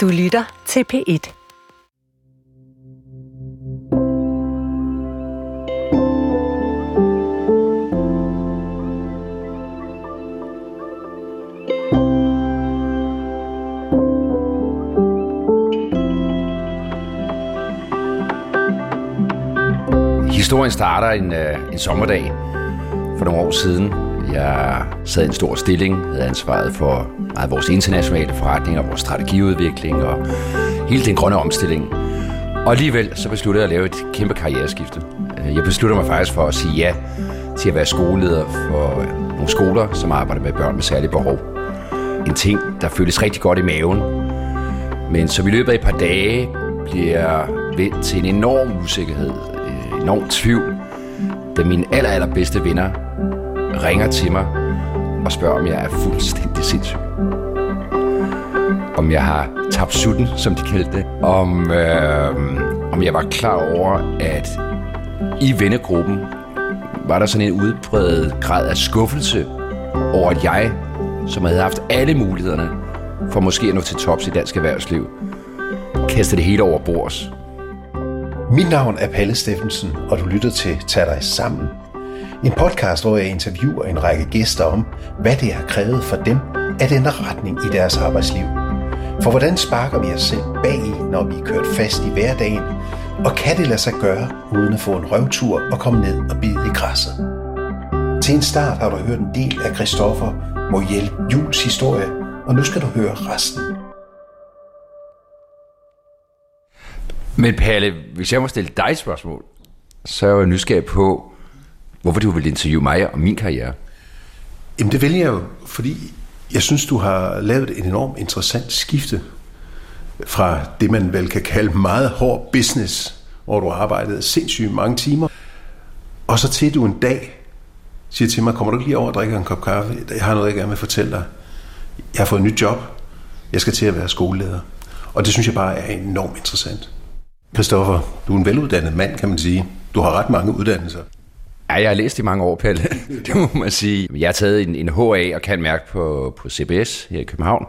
Du lytter til P1. Historien starter en, øh, en sommerdag for nogle år siden. Jeg sad i en stor stilling, havde ansvaret for meget vores internationale forretninger, vores strategiudvikling og hele den grønne omstilling. Og alligevel så besluttede jeg at lave et kæmpe karriereskifte. Øh, jeg besluttede mig faktisk for at sige ja til at være skoleleder for øh, nogle skoler, som arbejder med børn med særlige behov. En ting, der føles rigtig godt i maven, men som i løbet af et par dage bliver vendt til en enorm usikkerhed, øh, enorm tvivl, da mine aller, allerbedste venner ringer til mig og spørger, om jeg er fuldstændig sindssyg. Om jeg har tabt sutten, som de kaldte det. Om, øh, om jeg var klar over, at i vennegruppen var der sådan en udbredt grad af skuffelse over, at jeg, som havde haft alle mulighederne for måske at nå til tops i dansk erhvervsliv, kastede det hele over bords. Mit navn er Palle Steffensen, og du lytter til Tag dig sammen. En podcast, hvor jeg interviewer en række gæster om, hvad det har krævet for dem at ændre retning i deres arbejdsliv. For hvordan sparker vi os selv bag i, når vi er kørt fast i hverdagen, og kan det lade sig gøre, uden at få en røvtur og komme ned og bide i græsset? Til en start har du hørt en del af Christoffer Mojel Jules historie, og nu skal du høre resten. Men Palle, hvis jeg må stille dig et spørgsmål, så er jeg nysgerrig på, hvorfor du vil interviewe mig og min karriere. Jamen det vælger jeg jo, fordi jeg synes, du har lavet et enormt interessant skifte fra det, man vel kan kalde meget hård business, hvor du har arbejdet sindssygt mange timer, og så til du en dag siger til mig, kommer du ikke lige over og drikker en kop kaffe? Jeg har noget, jeg gerne vil fortælle dig. Jeg har fået et nyt job. Jeg skal til at være skoleleder. Og det synes jeg bare er enormt interessant. Christoffer, du er en veluddannet mand, kan man sige. Du har ret mange uddannelser. Ja, jeg har læst i mange år, Pelle. det må man sige. Jeg har taget en, en HA og kan mærke på, på CBS her i København.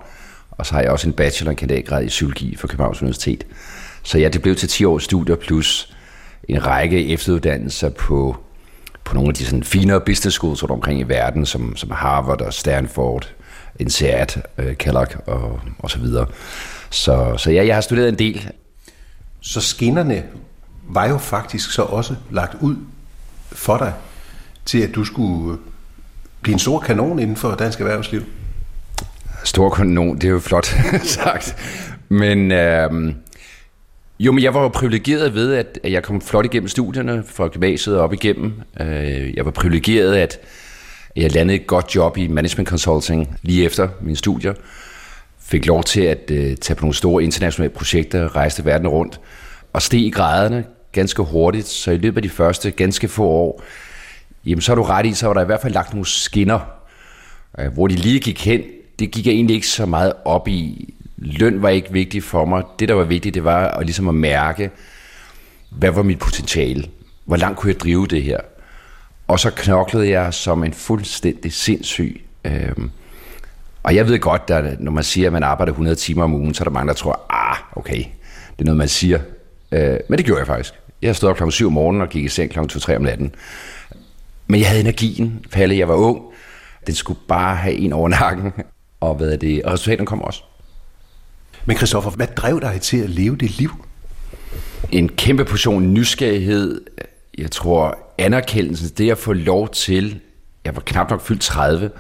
Og så har jeg også en bachelor og kandidatgrad i psykologi fra Københavns Universitet. Så ja, det blev til 10 års studier plus en række efteruddannelser på, på nogle af de sådan finere business schools rundt omkring i verden, som, som Harvard og Stanford, INSEAD, øh, Kellogg og, og så videre. Så, så ja, jeg har studeret en del. Så skinnerne var jo faktisk så også lagt ud for dig til, at du skulle blive en stor kanon inden for dansk erhvervsliv. Stor kanon, det er jo flot sagt. Men øh, jo, men jeg var jo privilegeret ved, at, at jeg kom flot igennem studierne fra gymnasiet og op igennem. Øh, jeg var privilegeret, at jeg landede et godt job i management consulting lige efter mine studier. Fik lov til at øh, tage på nogle store internationale projekter, rejste verden rundt og steg i graderne ganske hurtigt. Så i løbet af de første ganske få år, jamen så har du ret i, så var der i hvert fald lagt nogle skinner, øh, hvor de lige gik hen. Det gik jeg egentlig ikke så meget op i. Løn var ikke vigtigt for mig. Det, der var vigtigt, det var at, ligesom at mærke, hvad var mit potentiale? Hvor langt kunne jeg drive det her? Og så knoklede jeg som en fuldstændig sindssyg. Øhm, og jeg ved godt, at når man siger, at man arbejder 100 timer om ugen, så er der mange, der tror, ah, okay, det er noget, man siger. Øh, men det gjorde jeg faktisk. Jeg stod op klokken 7 om morgenen og gik i seng klokken 2-3 om natten. Men jeg havde energien, Palle, jeg var ung. Den skulle bare have en over nakken. Og, hvad er det? og resultaterne kom også. Men Christoffer, hvad drev dig til at leve det liv? En kæmpe portion nysgerrighed. Jeg tror, anerkendelsen, det at få lov til, jeg var knap nok fyldt 30,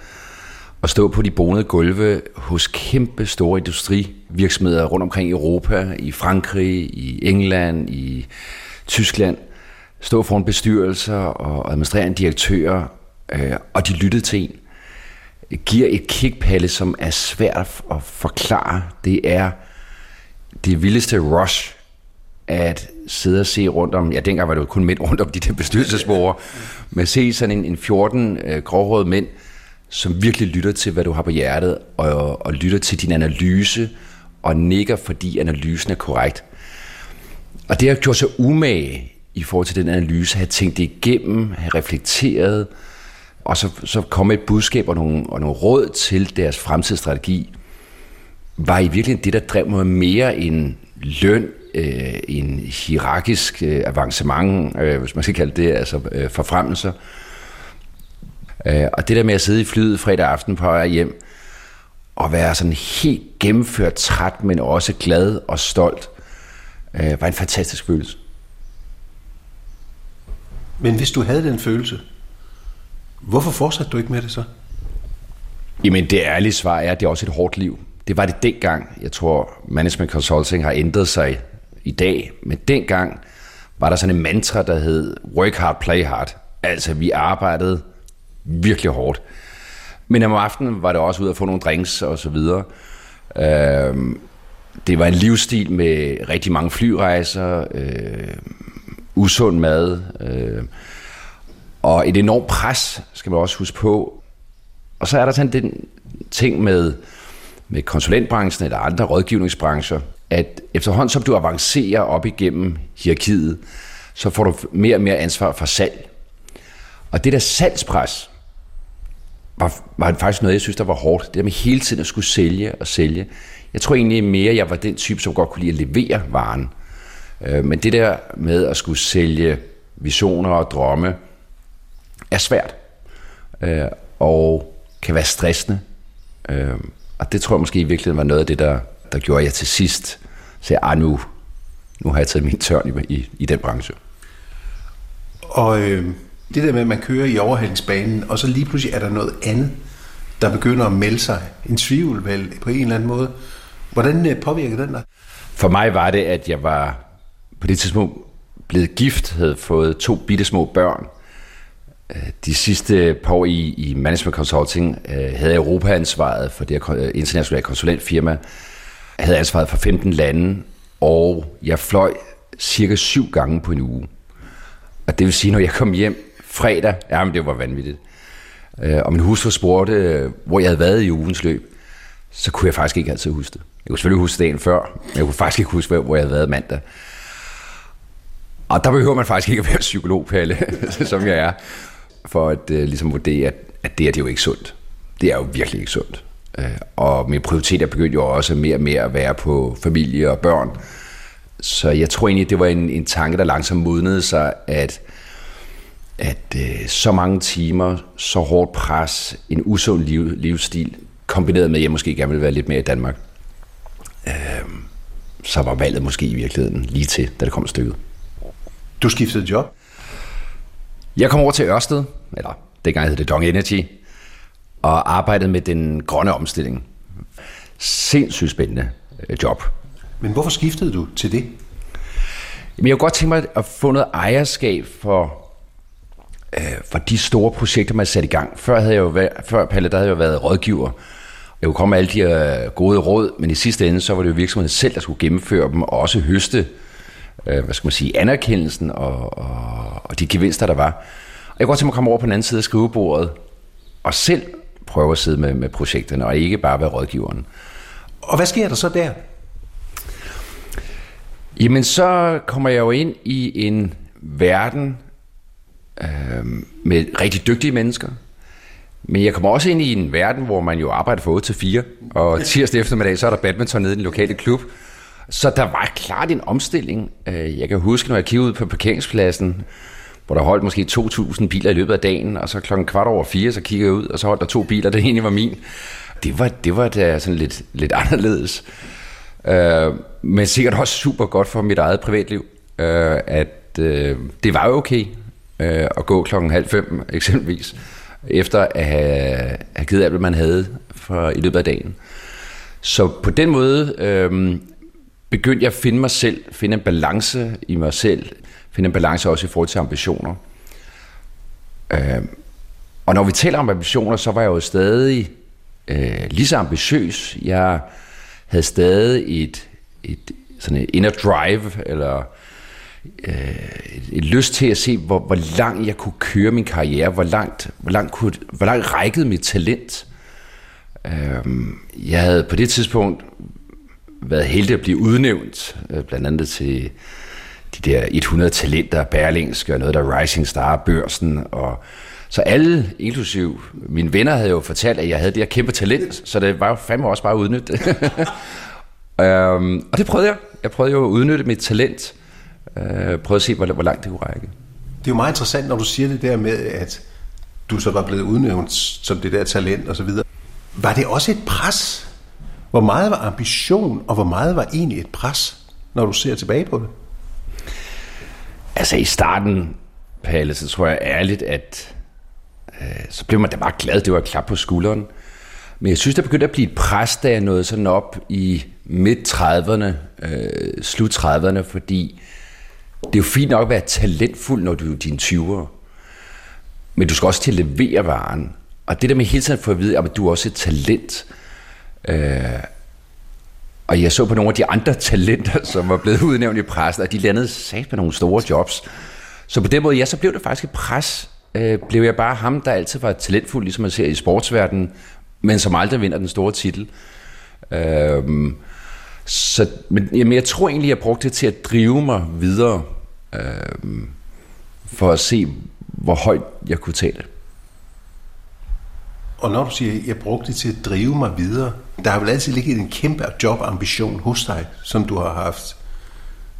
at stå på de bonede gulve hos kæmpe store industrivirksomheder rundt omkring i Europa, i Frankrig, i England, i Tyskland, stå foran bestyrelser og administrerende direktører, øh, og de lyttede til en, giver et kickpalle, som er svært at forklare. Det er det vildeste rush, at sidde og se rundt om, ja dengang var det jo kun mænd rundt om de der bestyrelsesborger, men se sådan en, en 14 øh, gråhårede mænd, som virkelig lytter til, hvad du har på hjertet, og, og lytter til din analyse, og nikker, fordi analysen er korrekt. Og det har gjort sig umage i forhold til den analyse, have tænkt det igennem, have reflekteret, og så, så komme et budskab og nogle, og nogle råd til deres fremtidsstrategi, var i virkeligheden det, der drev mig mere end løn, øh, en hierarkisk øh, avancement, øh, hvis man skal kalde det, altså øh, forfremmelser. Øh, og det der med at sidde i flyet fredag aften på vej hjem, og være sådan helt gennemført træt, men også glad og stolt, øh, var en fantastisk følelse. Men hvis du havde den følelse, hvorfor fortsatte du ikke med det så? Jamen det ærlige svar er, at det er også et hårdt liv. Det var det dengang. Jeg tror, management consulting har ændret sig i dag. Men dengang var der sådan en mantra, der hed work hard, play hard. Altså vi arbejdede virkelig hårdt. Men om aftenen var det også ud at få nogle drinks og så videre. Øhm, det var en livsstil med rigtig mange flyrejser, øh, usund mad, øh, og et enormt pres, skal man også huske på. Og så er der sådan den ting med, med konsulentbranchen eller andre rådgivningsbrancher, at efterhånden som du avancerer op igennem hierarkiet, så får du mere og mere ansvar for salg. Og det der salgspres, var, var faktisk noget, jeg synes, der var hårdt. Det der med hele tiden at skulle sælge og sælge. Jeg tror egentlig mere, jeg var den type, som godt kunne lide at levere varen. Øh, men det der med at skulle sælge visioner og drømme, er svært. Øh, og kan være stressende. Øh, og det tror jeg måske i virkeligheden var noget af det, der, der gjorde, at jeg til sidst sagde, ah, nu, nu har jeg taget min tørn i, i, i den branche. Og øh, det der med, at man kører i overhældingsbanen, og så lige pludselig er der noget andet, der begynder at melde sig. En tvivl vel, på en eller anden måde. Hvordan påvirkede påvirker den dig? For mig var det, at jeg var på det tidspunkt blevet gift, havde fået to bitte små børn. Øh, de sidste par år i, i Management Consulting øh, havde Europa-ansvaret for det her øh, internationale konsulentfirma. Jeg havde ansvaret for 15 lande, og jeg fløj cirka syv gange på en uge. Og det vil sige, når jeg kom hjem fredag, jamen det var vanvittigt. Og min hustru spurgte, hvor jeg havde været i ugens løb, så kunne jeg faktisk ikke altid huske det. Jeg kunne selvfølgelig huske dagen før, men jeg kunne faktisk ikke huske, hvor jeg havde været mandag. Og der behøver man faktisk ikke at være psykolog, Palle, som jeg er, for at uh, ligesom vurdere, at, at det er det jo ikke sundt. Det er jo virkelig ikke sundt. Uh, og min prioritet er begyndt jo også mere og mere at være på familie og børn. Så jeg tror egentlig, det var en, en tanke, der langsomt modnede sig, at at uh, så mange timer, så hårdt pres, en usund liv, livsstil, kombineret med, at jeg måske gerne ville være lidt mere i Danmark, øh, så var valget måske i virkeligheden lige til, da det kom stykket. Du skiftede job? Jeg kom over til Ørsted, eller dengang hed det Dong Energy, og arbejdede med den grønne omstilling. Sindssygt spændende øh, job. Men hvorfor skiftede du til det? Jamen, jeg kunne godt tænke mig at få noget ejerskab for øh, for de store projekter, man satte i gang. Før, havde jeg jo været, før Palle, der havde jeg jo været rådgiver. Jeg kunne komme med alle de her gode råd, men i sidste ende, så var det jo virksomheden selv, der skulle gennemføre dem, og også høste, øh, hvad skal man sige, anerkendelsen og, og, og de gevinster, der var. Og jeg kunne godt tænke mig at komme over på den anden side af skrivebordet, og selv prøve at sidde med, med projekterne, og ikke bare være rådgiveren. Og hvad sker der så der? Jamen, så kommer jeg jo ind i en verden, øh, med rigtig dygtige mennesker. Men jeg kommer også ind i en verden, hvor man jo arbejder fra 8 til 4, og tirsdag eftermiddag, så er der badminton nede i den lokale klub. Så der var klart en omstilling. Øh, jeg kan huske, når jeg kiggede ud på parkeringspladsen, hvor der holdt måske 2.000 biler i løbet af dagen, og så klokken kvart over fire, så kiggede jeg ud, og så holdt der to biler, der egentlig var min. Det var, det var da sådan lidt, lidt anderledes. Øh, men sikkert også super godt for mit eget privatliv, øh, at øh, det var jo okay øh, at gå klokken halv fem eksempelvis, efter at have, have givet alt, hvad man havde for, i løbet af dagen. Så på den måde øh, begyndte jeg at finde mig selv, finde en balance i mig selv, finde en balance også i forhold til ambitioner. Øh, og når vi taler om ambitioner, så var jeg jo stadig øh, lige så ambitiøs. Jeg havde stadig et, et sådan et inner drive, eller øh, en lyst til at se, hvor, hvor langt jeg kunne køre min karriere, hvor langt, hvor langt, kunne, hvor langt rækkede mit talent. Øh, jeg havde på det tidspunkt været heldig at blive udnævnt, øh, blandt andet til de der 100 talenter, Berlingske og noget der Rising Star, Børsen, og Så alle, inklusiv mine venner, havde jo fortalt, at jeg havde det her kæmpe talent, så det var jo fandme også bare at udnytte det. øhm, og det prøvede jeg. Jeg prøvede jo at udnytte mit talent. Øh, prøvede at se, hvor, hvor langt det kunne række. Det er jo meget interessant, når du siger det der med, at du så var blevet udnævnt som det der talent og så videre. Var det også et pres? Hvor meget var ambition, og hvor meget var egentlig et pres, når du ser tilbage på det? Altså i starten, Palle, så tror jeg ærligt, at øh, så blev man da bare glad. Det var et klap på skulderen. Men jeg synes, der begyndte at blive et pres, da jeg nåede sådan op i midt-30'erne, øh, slut-30'erne, fordi det er jo fint nok at være talentfuld, når du er dine 20'ere. Men du skal også til at levere varen. Og det der med hele tiden at få at vide, at du er også et talent. Øh, og jeg så på nogle af de andre talenter, som var blevet udnævnt i pressen, og de landede sat på nogle store jobs. Så på den måde, ja, så blev det faktisk et pres. Øh, blev jeg bare ham, der altid var talentfuld, ligesom man ser i sportsverdenen, men som aldrig vinder den store titel. Øh, så, men jamen, jeg tror egentlig, jeg brugte det til at drive mig videre, øh, for at se, hvor højt jeg kunne tage det. Og når du siger, at jeg brugte det til at drive mig videre, der har vel altid ligget en kæmpe jobambition hos dig, som du har haft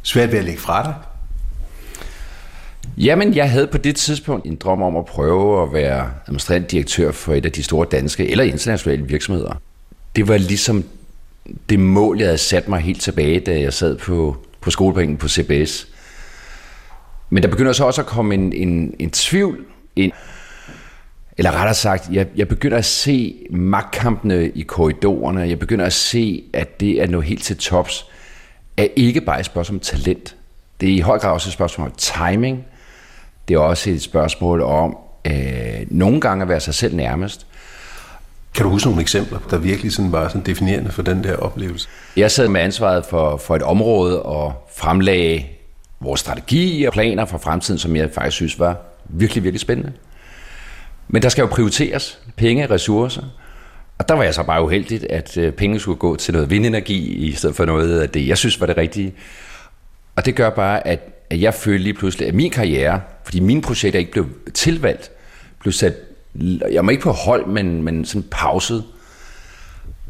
svært ved at lægge fra dig? Jamen, jeg havde på det tidspunkt en drøm om at prøve at være administrerende direktør for et af de store danske eller internationale virksomheder. Det var ligesom det mål, jeg havde sat mig helt tilbage, da jeg sad på, på skolebænken på CBS. Men der begynder så også at komme en, en, en tvivl ind. Eller rettere sagt, jeg, jeg begynder at se magtkampene i korridorerne. Jeg begynder at se, at det at nå helt til tops, er ikke bare et spørgsmål om talent. Det er i høj grad også et spørgsmål om timing. Det er også et spørgsmål om øh, nogle gange at være sig selv nærmest. Kan du huske nogle eksempler, der virkelig sådan var sådan definerende for den der oplevelse? Jeg sad med ansvaret for, for et område og fremlagde vores strategi og planer for fremtiden, som jeg faktisk synes var virkelig, virkelig spændende. Men der skal jo prioriteres penge og ressourcer. Og der var jeg så bare uheldigt, at øh, pengene penge skulle gå til noget vindenergi, i stedet for noget af det, jeg synes var det rigtige. Og det gør bare, at jeg følte lige pludselig, at min karriere, fordi mine projekter ikke blev tilvalgt, blev sat, jeg var ikke på hold, men, men sådan pauset.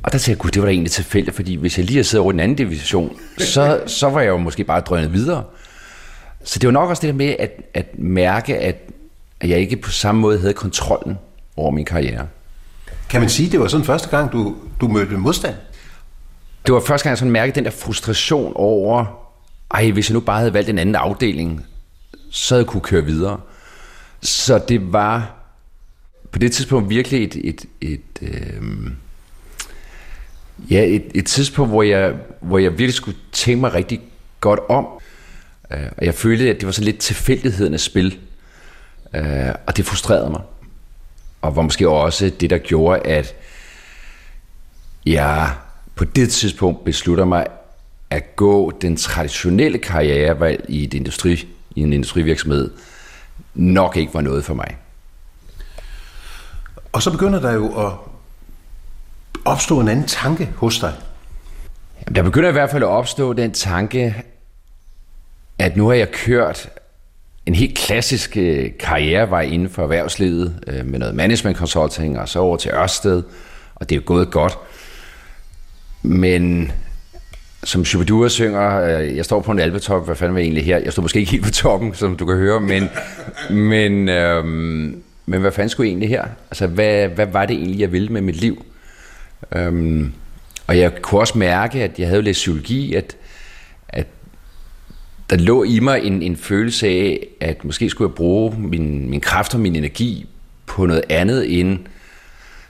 Og der tænkte jeg, gud, det var da egentlig tilfældigt, fordi hvis jeg lige havde siddet over i den anden division, så, så var jeg jo måske bare drønet videre. Så det var nok også det der med at, at mærke, at, at jeg ikke på samme måde havde kontrollen over min karriere. Kan man sige, det var sådan første gang, du, du mødte modstand? Det var første gang, jeg sådan mærkede den der frustration over, ej, hvis jeg nu bare havde valgt en anden afdeling, så havde jeg kunne køre videre. Så det var på det tidspunkt virkelig et, et, et, øh, ja, et, et tidspunkt, hvor jeg, hvor jeg virkelig skulle tænke mig rigtig godt om. Øh, og jeg følte, at det var så lidt tilfældighedernes spil. Øh, og det frustrerede mig. Og var måske også det, der gjorde, at jeg på det tidspunkt beslutter mig at gå den traditionelle karrierevalg i, et industri, i en industrivirksomhed nok ikke var noget for mig. Og så begynder der jo at opstå en anden tanke hos dig. Jamen, der begynder i hvert fald at opstå den tanke, at nu har jeg kørt en helt klassisk øh, karrierevej inden for erhvervslivet øh, med noget management consulting og så over til Ørsted, og det er jo gået godt. Men som Shubidua synger, øh, jeg står på en albetop, hvad fanden var jeg egentlig her? Jeg står måske ikke helt på toppen, som du kan høre, men, men, øhm, men hvad fanden skulle jeg egentlig her? Altså, hvad, hvad var det egentlig, jeg ville med mit liv? Øhm, og jeg kunne også mærke, at jeg havde læst psykologi, at, at der lå i mig en, en følelse af, at måske skulle jeg bruge min, min kraft og min energi på noget andet end,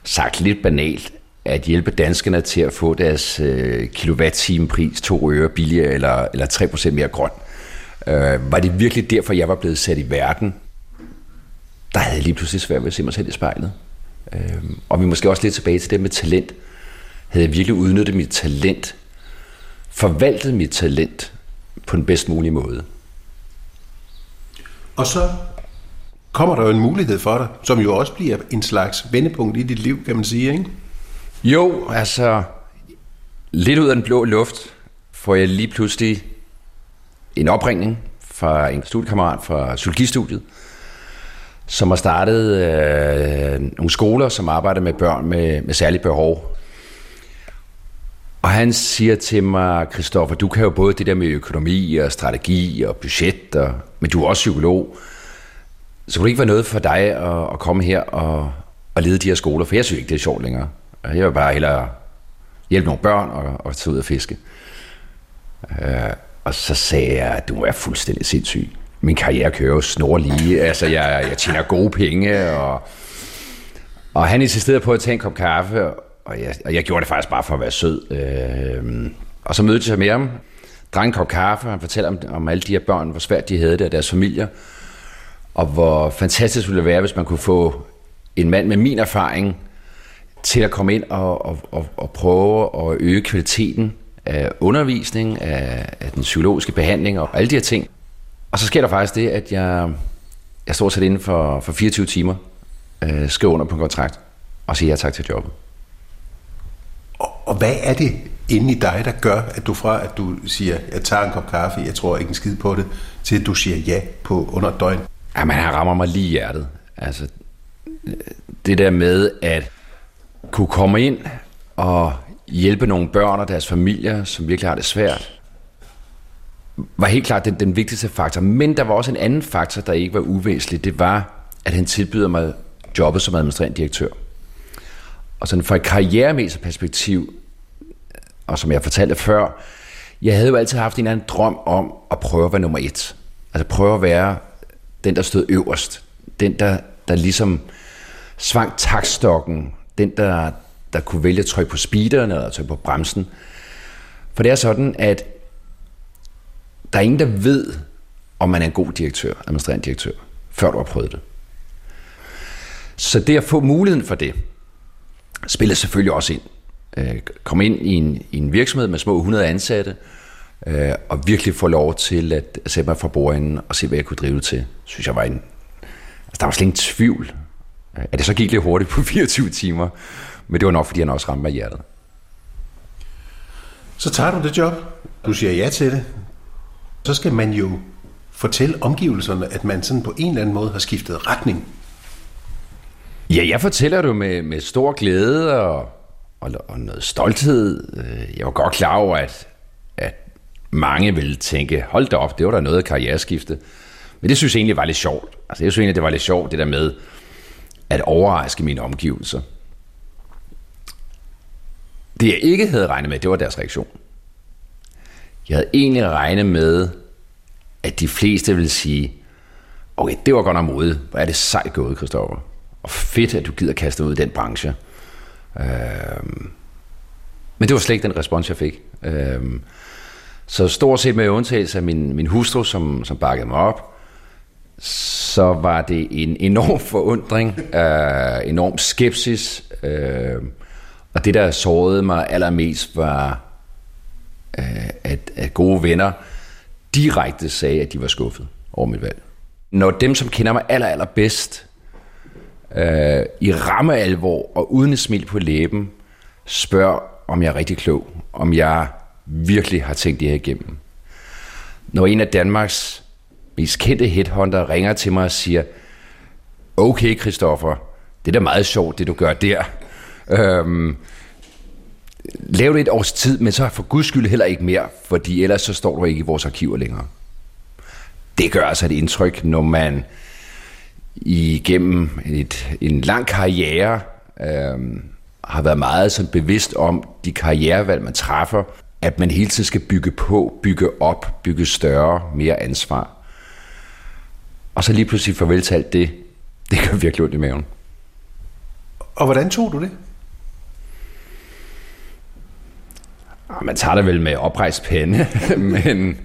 sagt lidt banalt, at hjælpe danskerne til at få deres øh, kilowatt-time pris to øre billigere eller, eller 3% mere grøn. Øh, var det virkelig derfor, jeg var blevet sat i verden? Der havde jeg lige pludselig svært ved at se mig selv i spejlet. Øh, og vi måske også lidt tilbage til det med talent. Havde jeg virkelig udnyttet mit talent, forvaltet mit talent på den bedst mulige måde. Og så kommer der jo en mulighed for dig, som jo også bliver en slags vendepunkt i dit liv, kan man sige, ikke? Jo, altså lidt ud af den blå luft får jeg lige pludselig en opringning fra en studiekammerat fra psykologistudiet, som har startet øh, nogle skoler, som arbejder med børn med, med særlige behov. Og han siger til mig, Kristoffer, du kan jo både det der med økonomi og strategi og budget, og, men du er også psykolog. Så kunne det ikke være noget for dig at, at komme her og, og lede de her skoler? For jeg synes ikke, det er sjovt længere. Jeg vil bare hellere hjælpe nogle børn og, og tage ud og fiske. Øh, og så sagde jeg, at du er fuldstændig sindssyg. Min karriere kører jo snorlige. Altså, jeg, jeg tjener gode penge, og, og han insisterede på at tage en kop kaffe, og jeg, og jeg gjorde det faktisk bare for at være sød. Øh, og så mødte jeg med ham, drak en kop kaffe, og han fortalte om, om alle de her børn, hvor svært de havde det, og deres familier, og hvor fantastisk ville det være, hvis man kunne få en mand med min erfaring til at komme ind og, og, og, og prøve at øge kvaliteten af undervisning, af, af den psykologiske behandling og alle de her ting. Og så sker der faktisk det, at jeg, jeg står til inden for, for 24 timer, øh, skriver under på en kontrakt og siger ja tak til jobbet. Og, og hvad er det inde i dig, der gør, at du fra, at du siger, jeg tager en kop kaffe, jeg tror ikke en skid på det, til at du siger ja på under et døgn? Jamen, han rammer mig lige i hjertet. Altså, det der med at kunne komme ind og hjælpe nogle børn og deres familier, som virkelig har det svært, var helt klart den, den vigtigste faktor. Men der var også en anden faktor, der ikke var uvæsentlig. Det var, at han tilbyder mig jobbet som administrerende direktør. Og sådan fra et karrieremæssigt perspektiv, og som jeg fortalte før, jeg havde jo altid haft en eller anden drøm om at prøve at være nummer et. Altså prøve at være den, der stod øverst. Den, der, der ligesom svang takstokken. Den, der, der kunne vælge at trykke på speederen eller trykke på bremsen. For det er sådan, at der er ingen, der ved, om man er en god direktør, administrerende direktør, før du har prøvet det. Så det at få muligheden for det, spiller selvfølgelig også ind. Øh, kom ind i en, i en virksomhed med små 100 ansatte, øh, og virkelig få lov til at sætte mig fra bordenden og se, hvad jeg kunne drive det til, synes jeg var en... Altså, der var slet ingen tvivl. At det så gik lidt hurtigt på 24 timer, men det var nok, fordi han også ramte mig i hjertet. Så tager du det job, du siger ja til det, så skal man jo fortælle omgivelserne, at man sådan på en eller anden måde har skiftet retning. Ja, jeg fortæller det med, med stor glæde og, og, og noget stolthed. Øh, jeg var godt klar over, at, at mange ville tænke, hold da op, det var da noget af karriereskifte. Men det synes jeg egentlig var lidt sjovt. Altså, jeg synes egentlig, det var lidt sjovt, det der med at overraske mine omgivelser. Det jeg ikke havde regnet med, det var deres reaktion. Jeg havde egentlig regnet med, at de fleste ville sige, okay, det var godt nok modet. Hvor er det sejt gået, Christoffer. Og fedt, at du gider kaste ud i den branche. Øh, men det var slet ikke den respons, jeg fik. Øh, så stort set med undtagelse af min, min hustru, som, som bakkede mig op, så var det en enorm forundring, øh, enorm skepsis, øh, og det, der sårede mig allermest, var, at, at gode venner direkte sagde, at de var skuffet over mit valg. Når dem, som kender mig aller, aller bedst, øh, i ramme alvor og uden et smil på læben, spørger, om jeg er rigtig klog, om jeg virkelig har tænkt det her igennem. Når en af Danmarks mest kendte headhunter ringer til mig og siger, okay Christoffer, det er da meget sjovt, det du gør der. Øhm, lav det et års tid, men så for guds skyld heller ikke mere, fordi ellers så står du ikke i vores arkiver længere. Det gør altså et indtryk, når man igennem et, en lang karriere øh, har været meget sådan bevidst om de karrierevalg, man træffer, at man hele tiden skal bygge på, bygge op, bygge større, mere ansvar. Og så lige pludselig farvel til alt det, det gør virkelig ondt i maven. Og hvordan tog du det? Man tager det vel med oprejst pande, men,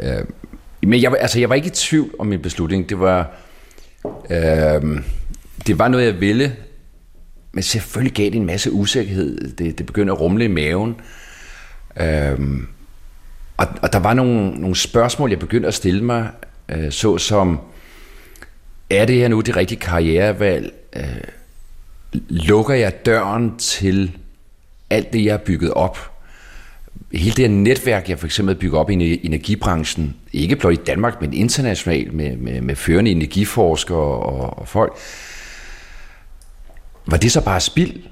øh, men jeg, altså, jeg var ikke i tvivl om min beslutning. Det var, øh, det var noget, jeg ville, men selvfølgelig gav det en masse usikkerhed. Det, det begyndte at rumle i maven. Øh, og, og der var nogle, nogle spørgsmål, jeg begyndte at stille mig, øh, så som, er det her nu det rigtige karrierevalg? Øh, lukker jeg døren til alt det, jeg har bygget op? hele det her netværk, jeg for eksempel bygger op i energibranchen, ikke blot i Danmark, men internationalt med, med, med førende energiforskere og, og folk, var det så bare spild?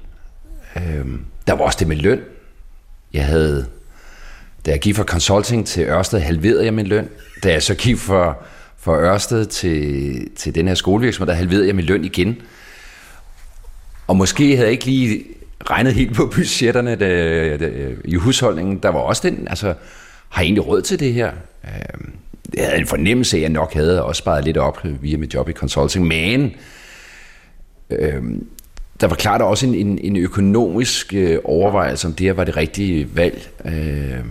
Øhm, der var også det med løn. Jeg havde, da jeg gik fra consulting til Ørsted, halverede jeg min løn. Da jeg så gik fra, fra Ørsted til, til den her skolevirksomhed, der halverede jeg min løn igen. Og måske havde jeg ikke lige regnet helt på budgetterne det, det, i husholdningen. Der var også den, altså, har jeg egentlig råd til det her? Øhm, jeg havde en fornemmelse af, at jeg nok havde også sparet lidt op via mit job i consulting, men øhm, der var klart også en, en, en økonomisk øh, overvejelse, om det her var det rigtige valg. Øh,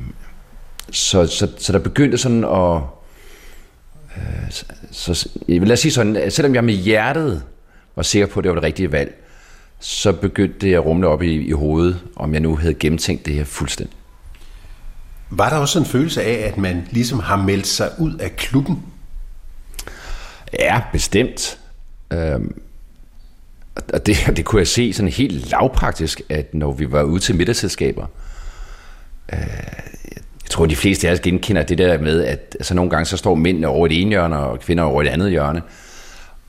så, så, så der begyndte sådan at... Øh, så, så, lad os sige sådan, selvom jeg med hjertet var sikker på, at det var det rigtige valg, så begyndte det at rumle op i, i hovedet, om jeg nu havde gennemtænkt det her fuldstændig. Var der også en følelse af, at man ligesom har meldt sig ud af klubben? Ja, bestemt. Øhm, og det, det kunne jeg se sådan helt lavpraktisk, at når vi var ude til middagsselskaber, øh, jeg tror, de fleste af os genkender det der med, at altså, nogle gange så står mændene over det ene hjørne, og kvinder over det andet hjørne.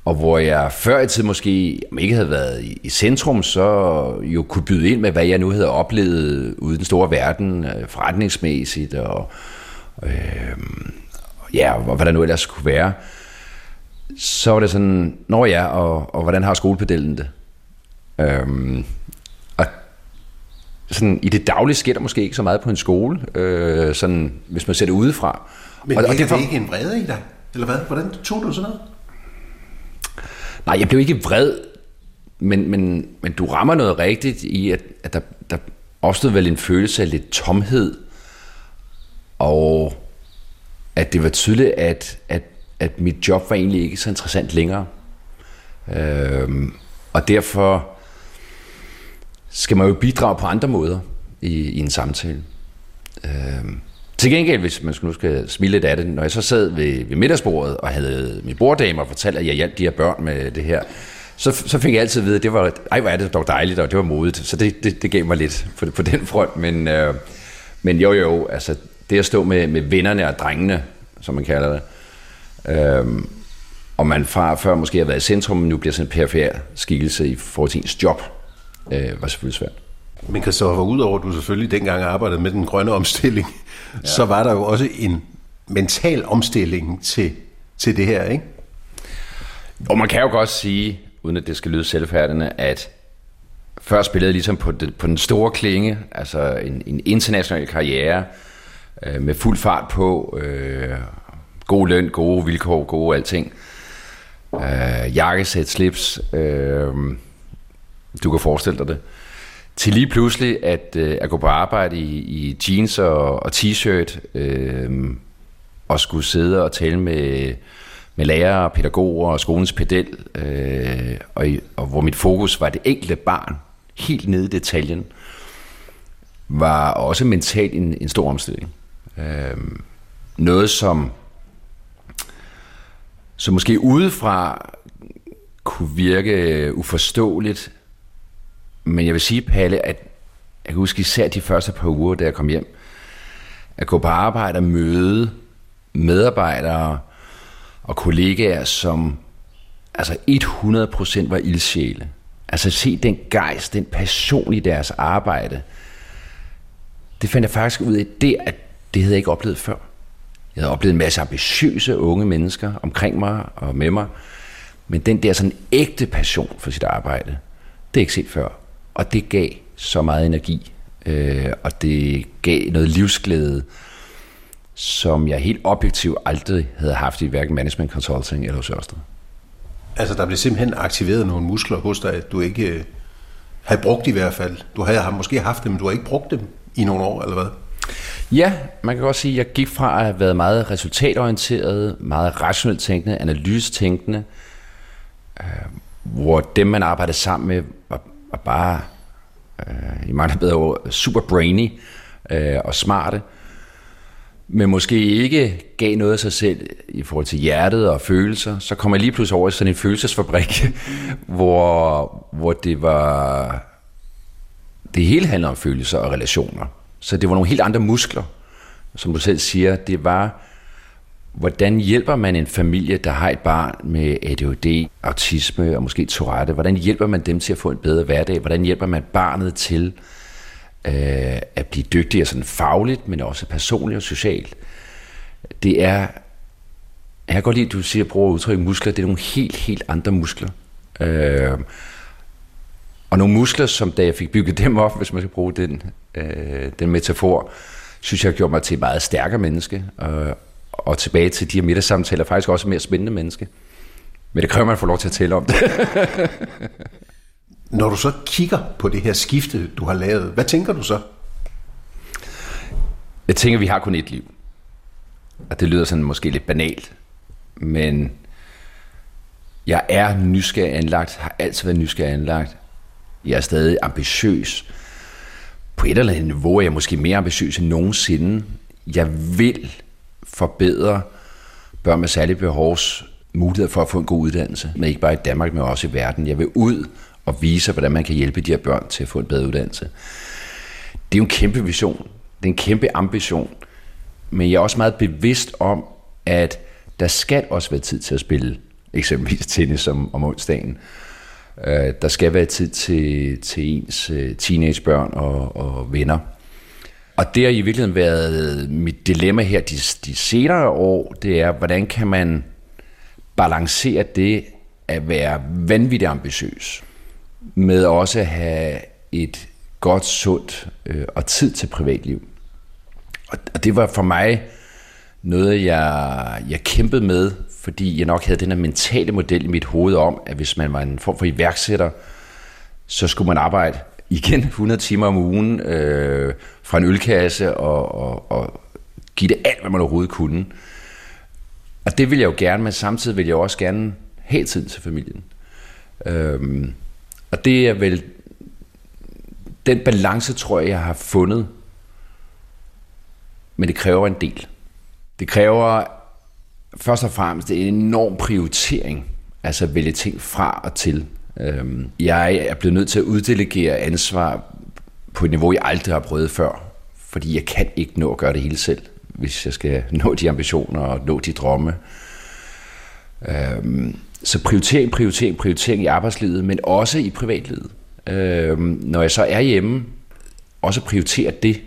Og hvor jeg før i tid måske, om ikke havde været i centrum, så jo kunne byde ind med, hvad jeg nu havde oplevet ude i den store verden, øh, forretningsmæssigt, og øh, ja, og hvad der nu ellers kunne være så var det sådan, når ja, og, og hvordan har skolepedellen det? Øhm, og sådan, i det daglige sker der måske ikke så meget på en skole, øh, sådan, hvis man ser det udefra. Men og, og det, for... ikke en vrede i dig? Eller hvad? Hvordan tog du sådan noget? Nej, jeg blev ikke vred, men, men, men du rammer noget rigtigt i, at, at der, der opstod vel en følelse af lidt tomhed, og at det var tydeligt, at, at at mit job var egentlig ikke så interessant længere. Øhm, og derfor skal man jo bidrage på andre måder i, i en samtale. Øhm, til gengæld, hvis man nu skal smile lidt af det, når jeg så sad ved, ved middagsbordet og havde min borddame og fortalte, at jeg hjalp de her børn med det her, så, så fik jeg altid at vide, at det var, ej, hvor er det dog dejligt, og det var modigt. Så det, det, det gav mig lidt på, på den front. Men, øh, men jo, jo, altså det at stå med, med vennerne og drengene, som man kalder det, øh, og man fra før måske har været i centrum, men nu bliver sådan en perifær skikkelse i forhold til ens job, øh, var selvfølgelig svært. Men Christoffer, udover at du selvfølgelig dengang arbejdede med den grønne omstilling, ja. så var der jo også en mental omstilling til, til det her, ikke? Og man kan jo godt sige, uden at det skal lyde selvfærdende, at før spillede jeg ligesom på, det, på den store klinge, altså en, en international karriere, øh, med fuld fart på, øh, god løn, gode vilkår, gode alting. Øh, jakkesæt, slips, øh, du kan forestille dig det. Til lige pludselig at, øh, at gå på arbejde i, i jeans og, og t-shirt, øh, og skulle sidde og tale med, med lærere, pædagoger og skolens pedel, øh, og, og hvor mit fokus var det enkelte barn, helt nede i detaljen, var også mentalt en, en stor omstilling. Øh, noget, som som måske udefra kunne virke uforståeligt, men jeg vil sige, Palle, at jeg kan huske især de første par uger, da jeg kom hjem, at gå på arbejde og møde medarbejdere og kollegaer, som altså 100% var ildsjæle. Altså se den gejst, den passion i deres arbejde. Det fandt jeg faktisk ud af, det, at det havde jeg ikke oplevet før. Jeg havde oplevet en masse ambitiøse unge mennesker omkring mig og med mig. Men den der sådan ægte passion for sit arbejde, det er ikke set før. Og det gav så meget energi, øh, og det gav noget livsglæde, som jeg helt objektivt aldrig havde haft i hverken management consulting eller hos Ørsted. Altså der blev simpelthen aktiveret nogle muskler hos dig, du ikke øh, havde brugt i hvert fald. Du havde måske haft dem, men du har ikke brugt dem i nogle år, eller hvad? Ja, man kan godt sige, at jeg gik fra at have været meget resultatorienteret, meget rationelt tænkende, analysetænkende, øh, hvor dem, man arbejdede sammen med, var, og bare, øh, i mange bedre ord, super brainy øh, og smarte, men måske ikke gav noget af sig selv i forhold til hjertet og følelser, så kom jeg lige pludselig over i sådan en følelsesfabrik, hvor, hvor det var... Det hele handler om følelser og relationer Så det var nogle helt andre muskler, som du selv siger. Det var, hvordan hjælper man en familie, der har et barn med ADHD, autisme og måske Tourette? Hvordan hjælper man dem til at få en bedre hverdag? Hvordan hjælper man barnet til øh, at blive dygtigere sådan fagligt, men også personligt og socialt? Det er, jeg kan godt lide, at du siger, at bruger udtryk muskler. Det er nogle helt, helt andre muskler. Øh, og nogle muskler, som da jeg fik bygget dem op, hvis man skal bruge den, øh, den metafor, synes jeg gjorde mig til et meget stærkere menneske. Og, og tilbage til de her middagssamtaler, faktisk også mere spændende menneske. Men det kræver, man får lov til at tale om det. Når du så kigger på det her skifte, du har lavet, hvad tænker du så? Jeg tænker, vi har kun et liv. Og det lyder sådan måske lidt banalt. Men jeg er nysgerrig anlagt, har altid været nysgerrig anlagt. Jeg er stadig ambitiøs. På et eller andet niveau er jeg måske mere ambitiøs end nogensinde. Jeg vil forbedre børn med særlige behovs mulighed for at få en god uddannelse, men ikke bare i Danmark, men også i verden. Jeg vil ud og vise, hvordan man kan hjælpe de her børn til at få en bedre uddannelse. Det er jo en kæmpe vision. Det er en kæmpe ambition. Men jeg er også meget bevidst om, at der skal også være tid til at spille eksempelvis tennis om, om onsdagen. Øh, der skal være tid til, til ens øh, teenagebørn og, og venner. Og det har i virkeligheden været mit dilemma her de, de senere år, det er, hvordan kan man balancere det at være vanvittigt ambitiøs, med også at have et godt, sundt øh, og tid til privatliv. Og, og det var for mig noget, jeg, jeg kæmpede med, fordi jeg nok havde den her mentale model i mit hoved om, at hvis man var en form for iværksætter, så skulle man arbejde igen 100 timer om ugen øh, fra en ølkasse og, og, og give det alt, hvad man overhovedet kunne. Og det vil jeg jo gerne, men samtidig vil jeg også gerne have tid til familien. Øhm, og det er vel den balance, tror jeg, jeg har fundet. Men det kræver en del. Det kræver først og fremmest en enorm prioritering, altså at vælge ting fra og til. Øhm, jeg er blevet nødt til at uddelegere ansvar på et niveau, jeg aldrig har prøvet før, fordi jeg kan ikke nå at gøre det hele selv, hvis jeg skal nå de ambitioner og nå de drømme. Øhm, så prioritering, prioritering, prioritering i arbejdslivet, men også i privatlivet. Øhm, når jeg så er hjemme, også prioritere det.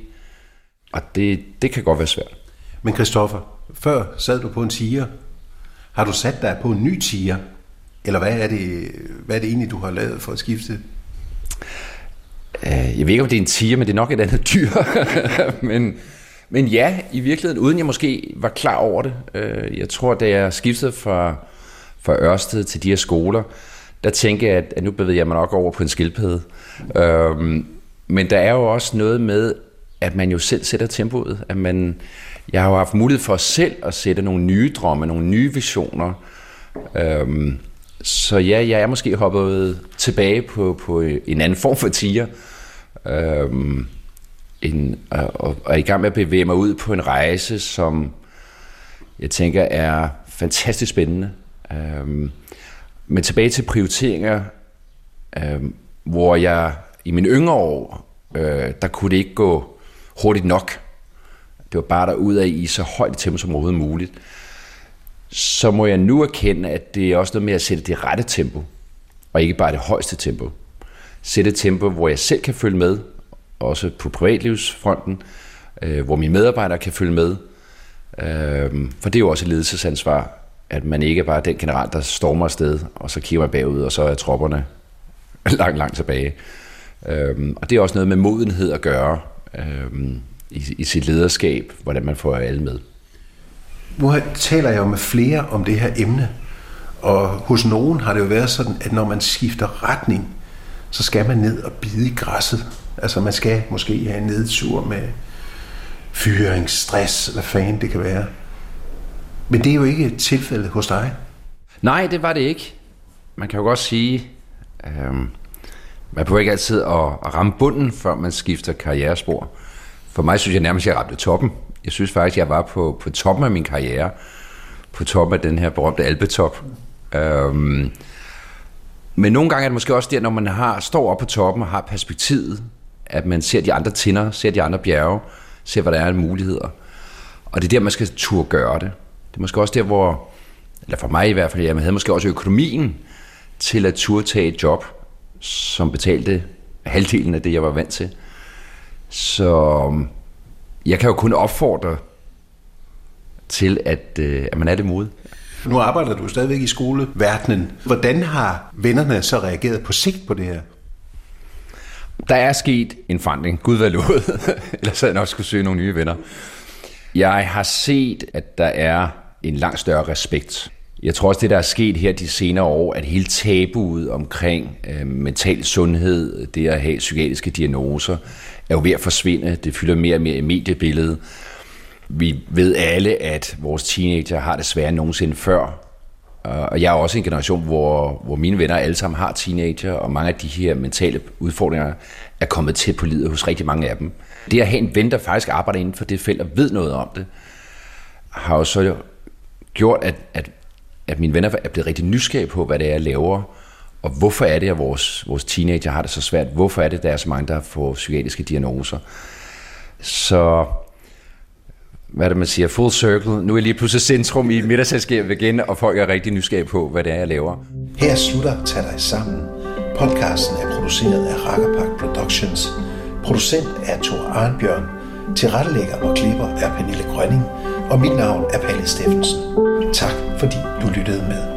Og det, det kan godt være svært. Men Christoffer, før sad du på en tiger. Har du sat dig på en ny tiger? Eller hvad er det, hvad er det egentlig, du har lavet for at skifte? Øh, jeg ved ikke, om det er en tiger, men det er nok et andet dyr. men, men ja, i virkeligheden, uden jeg måske var klar over det. Øh, jeg tror, da jeg skiftede fra, fra Ørsted til de her skoler, der tænker jeg, at nu bevæger jeg mig nok over på en skildpadde. Øhm, men der er jo også noget med, at man jo selv sætter tempoet. At man, jeg har jo haft mulighed for selv at sætte nogle nye drømme, nogle nye visioner. Øhm, så ja, jeg er måske hoppet tilbage på, på en anden form for tiger. Øhm, en, øh, og, og er i gang med at bevæge mig ud på en rejse, som jeg tænker er fantastisk spændende. Øhm, men tilbage til prioriteringer, øhm, hvor jeg i mine yngre år, øh, der kunne det ikke gå hurtigt nok. Det var bare der ud af i så højt tempo som overhovedet muligt. Så må jeg nu erkende, at det er også noget med at sætte det rette tempo, og ikke bare det højeste tempo. Sætte et tempo, hvor jeg selv kan følge med, også på privatlivsfronten, øh, hvor mine medarbejdere kan følge med. Øh, for det er jo også et ledelsesansvar, at man ikke er bare den general, der stormer afsted, og så kigger man bagud, og så er tropperne langt, langt tilbage. Øh, og det er også noget med modenhed at gøre øh, i, i sit lederskab, hvordan man får alle med. Nu taler jeg jo med flere om det her emne, og hos nogen har det jo været sådan, at når man skifter retning, så skal man ned og bide i græsset. Altså man skal måske have en nedtur med fyring, stress, hvad fanden det kan være. Men det er jo ikke et tilfælde hos dig. Nej, det var det ikke. Man kan jo godt sige, øhm, man prøver ikke altid at, at ramme bunden, før man skifter karrierespor. For mig synes jeg nærmest, at jeg ramte toppen. Jeg synes faktisk, jeg var på, på toppen af min karriere. På toppen af den her berømte alpetop. Øhm, men nogle gange er det måske også der, når man har, står op på toppen og har perspektivet, at man ser de andre tinder, ser de andre bjerge, ser, hvad der er af muligheder. Og det er der, man skal turde gøre det. Det er måske også der, hvor, eller for mig i hvert fald, jeg havde måske også økonomien til at turde tage et job, som betalte halvdelen af det, jeg var vant til. Så øhm, jeg kan jo kun opfordre til, at, øh, at man er det mod. Nu arbejder du stadigvæk i skoleverdenen. Hvordan har vennerne så reageret på sigt på det her? Der er sket en forandring. Gud var lovet. Ellers havde jeg nok skulle søge nogle nye venner. Jeg har set, at der er en langt større respekt. Jeg tror også, det der er sket her de senere år, at hele tabuet omkring øh, mental sundhed, det at have psykiatriske diagnoser, er jo ved at forsvinde. Det fylder mere og mere i mediebilledet. Vi ved alle, at vores teenager har det sværere end nogensinde før. Og jeg er også en generation, hvor, hvor mine venner alle sammen har teenager, og mange af de her mentale udfordringer er kommet tæt på livet hos rigtig mange af dem. Det at have en ven, der faktisk arbejder inden for det felt og ved noget om det, har jo så gjort, at, at, at mine venner er blevet rigtig nysgerrige på, hvad det er, jeg laver, og hvorfor er det, at vores, vores teenager har det så svært? Hvorfor er det, at der er så mange, der får psykiatriske diagnoser? Så hvad er det, man siger, full circle. Nu er jeg lige pludselig centrum i middagsselskabet igen, og folk er rigtig nysgerrige på, hvad det er, jeg laver. Her slutter Tag dig sammen. Podcasten er produceret af Rakkerpark Productions. Producent er Thor Arnbjørn. Tilrettelægger og klipper er Pernille Grønning. Og mit navn er Palle Steffensen. Tak fordi du lyttede med.